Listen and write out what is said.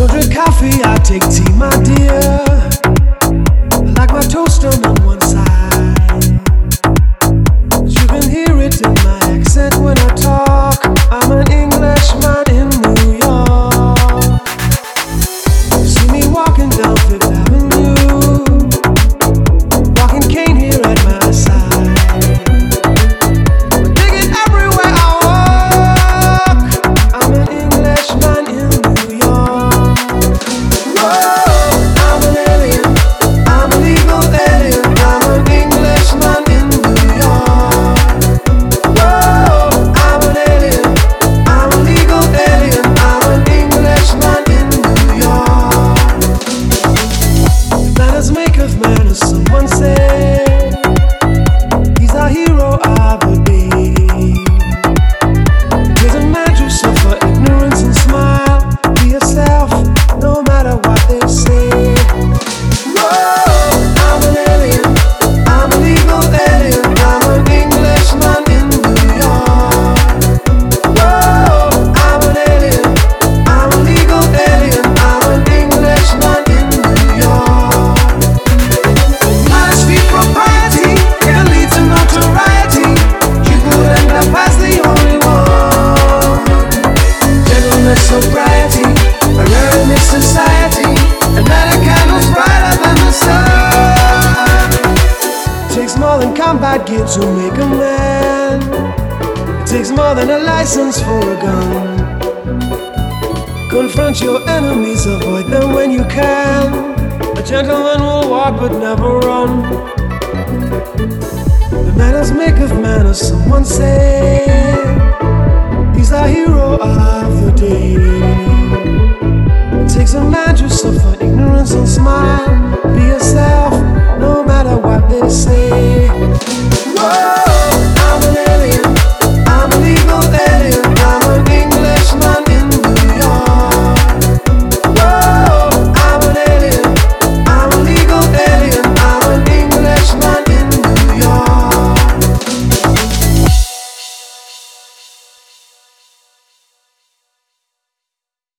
Don't drink coffee, I take tea, my dear. Sobriety, a rare in society, candle's brighter than the sun. Takes more than combat gear to make a man. It takes more than a license for a gun. Confront your enemies, avoid them when you can. A gentleman will walk but never run. The manners make of manners, someone said. He's a hero of the day. It takes a man to ignorance and smile. Be yourself, no matter what they say.